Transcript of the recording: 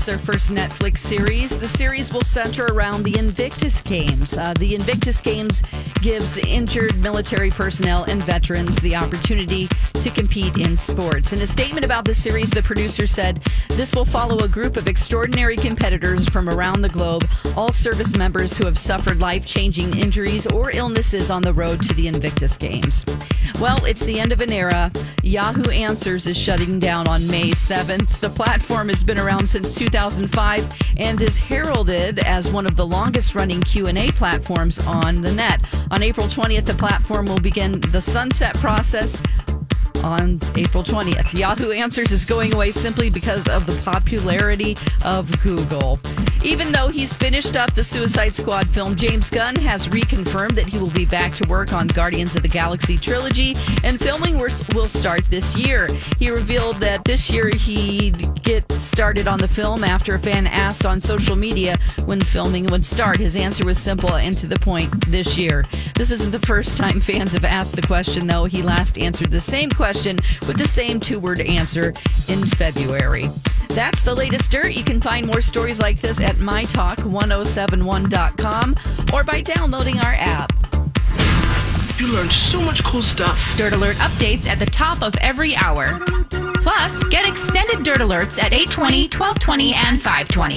announced their first Netflix series. The series will center around the Invictus Games. Uh, the Invictus Games gives injured military personnel and veterans the opportunity to compete in sports. In a statement about the series, the producer said, This will follow a group of extraordinary competitors from around the globe, all service members who have suffered life changing injuries or illnesses on the road to the Invictus Games. Well, it's the end of an era. Yahoo Answers is shutting down on May 7th. The platform has been around since 2005 and is heralded as one of the longest running Q&A platforms on the net. On April 20th, the platform will begin the sunset process on April 20th. Yahoo Answers is going away simply because of the popularity of Google. Even though he's finished up the Suicide Squad film, James Gunn has reconfirmed that he will be back to work on Guardians of the Galaxy trilogy, and filming will start this year. He revealed that this year he'd get started on the film after a fan asked on social media when filming would start. His answer was simple and to the point this year. This isn't the first time fans have asked the question, though. He last answered the same question with the same two word answer in February. That's the latest dirt. You can find more stories like this at mytalk1071.com or by downloading our app. You learned so much cool stuff. Dirt Alert updates at the top of every hour. Plus, get extended Dirt Alerts at 820, 1220, and 520.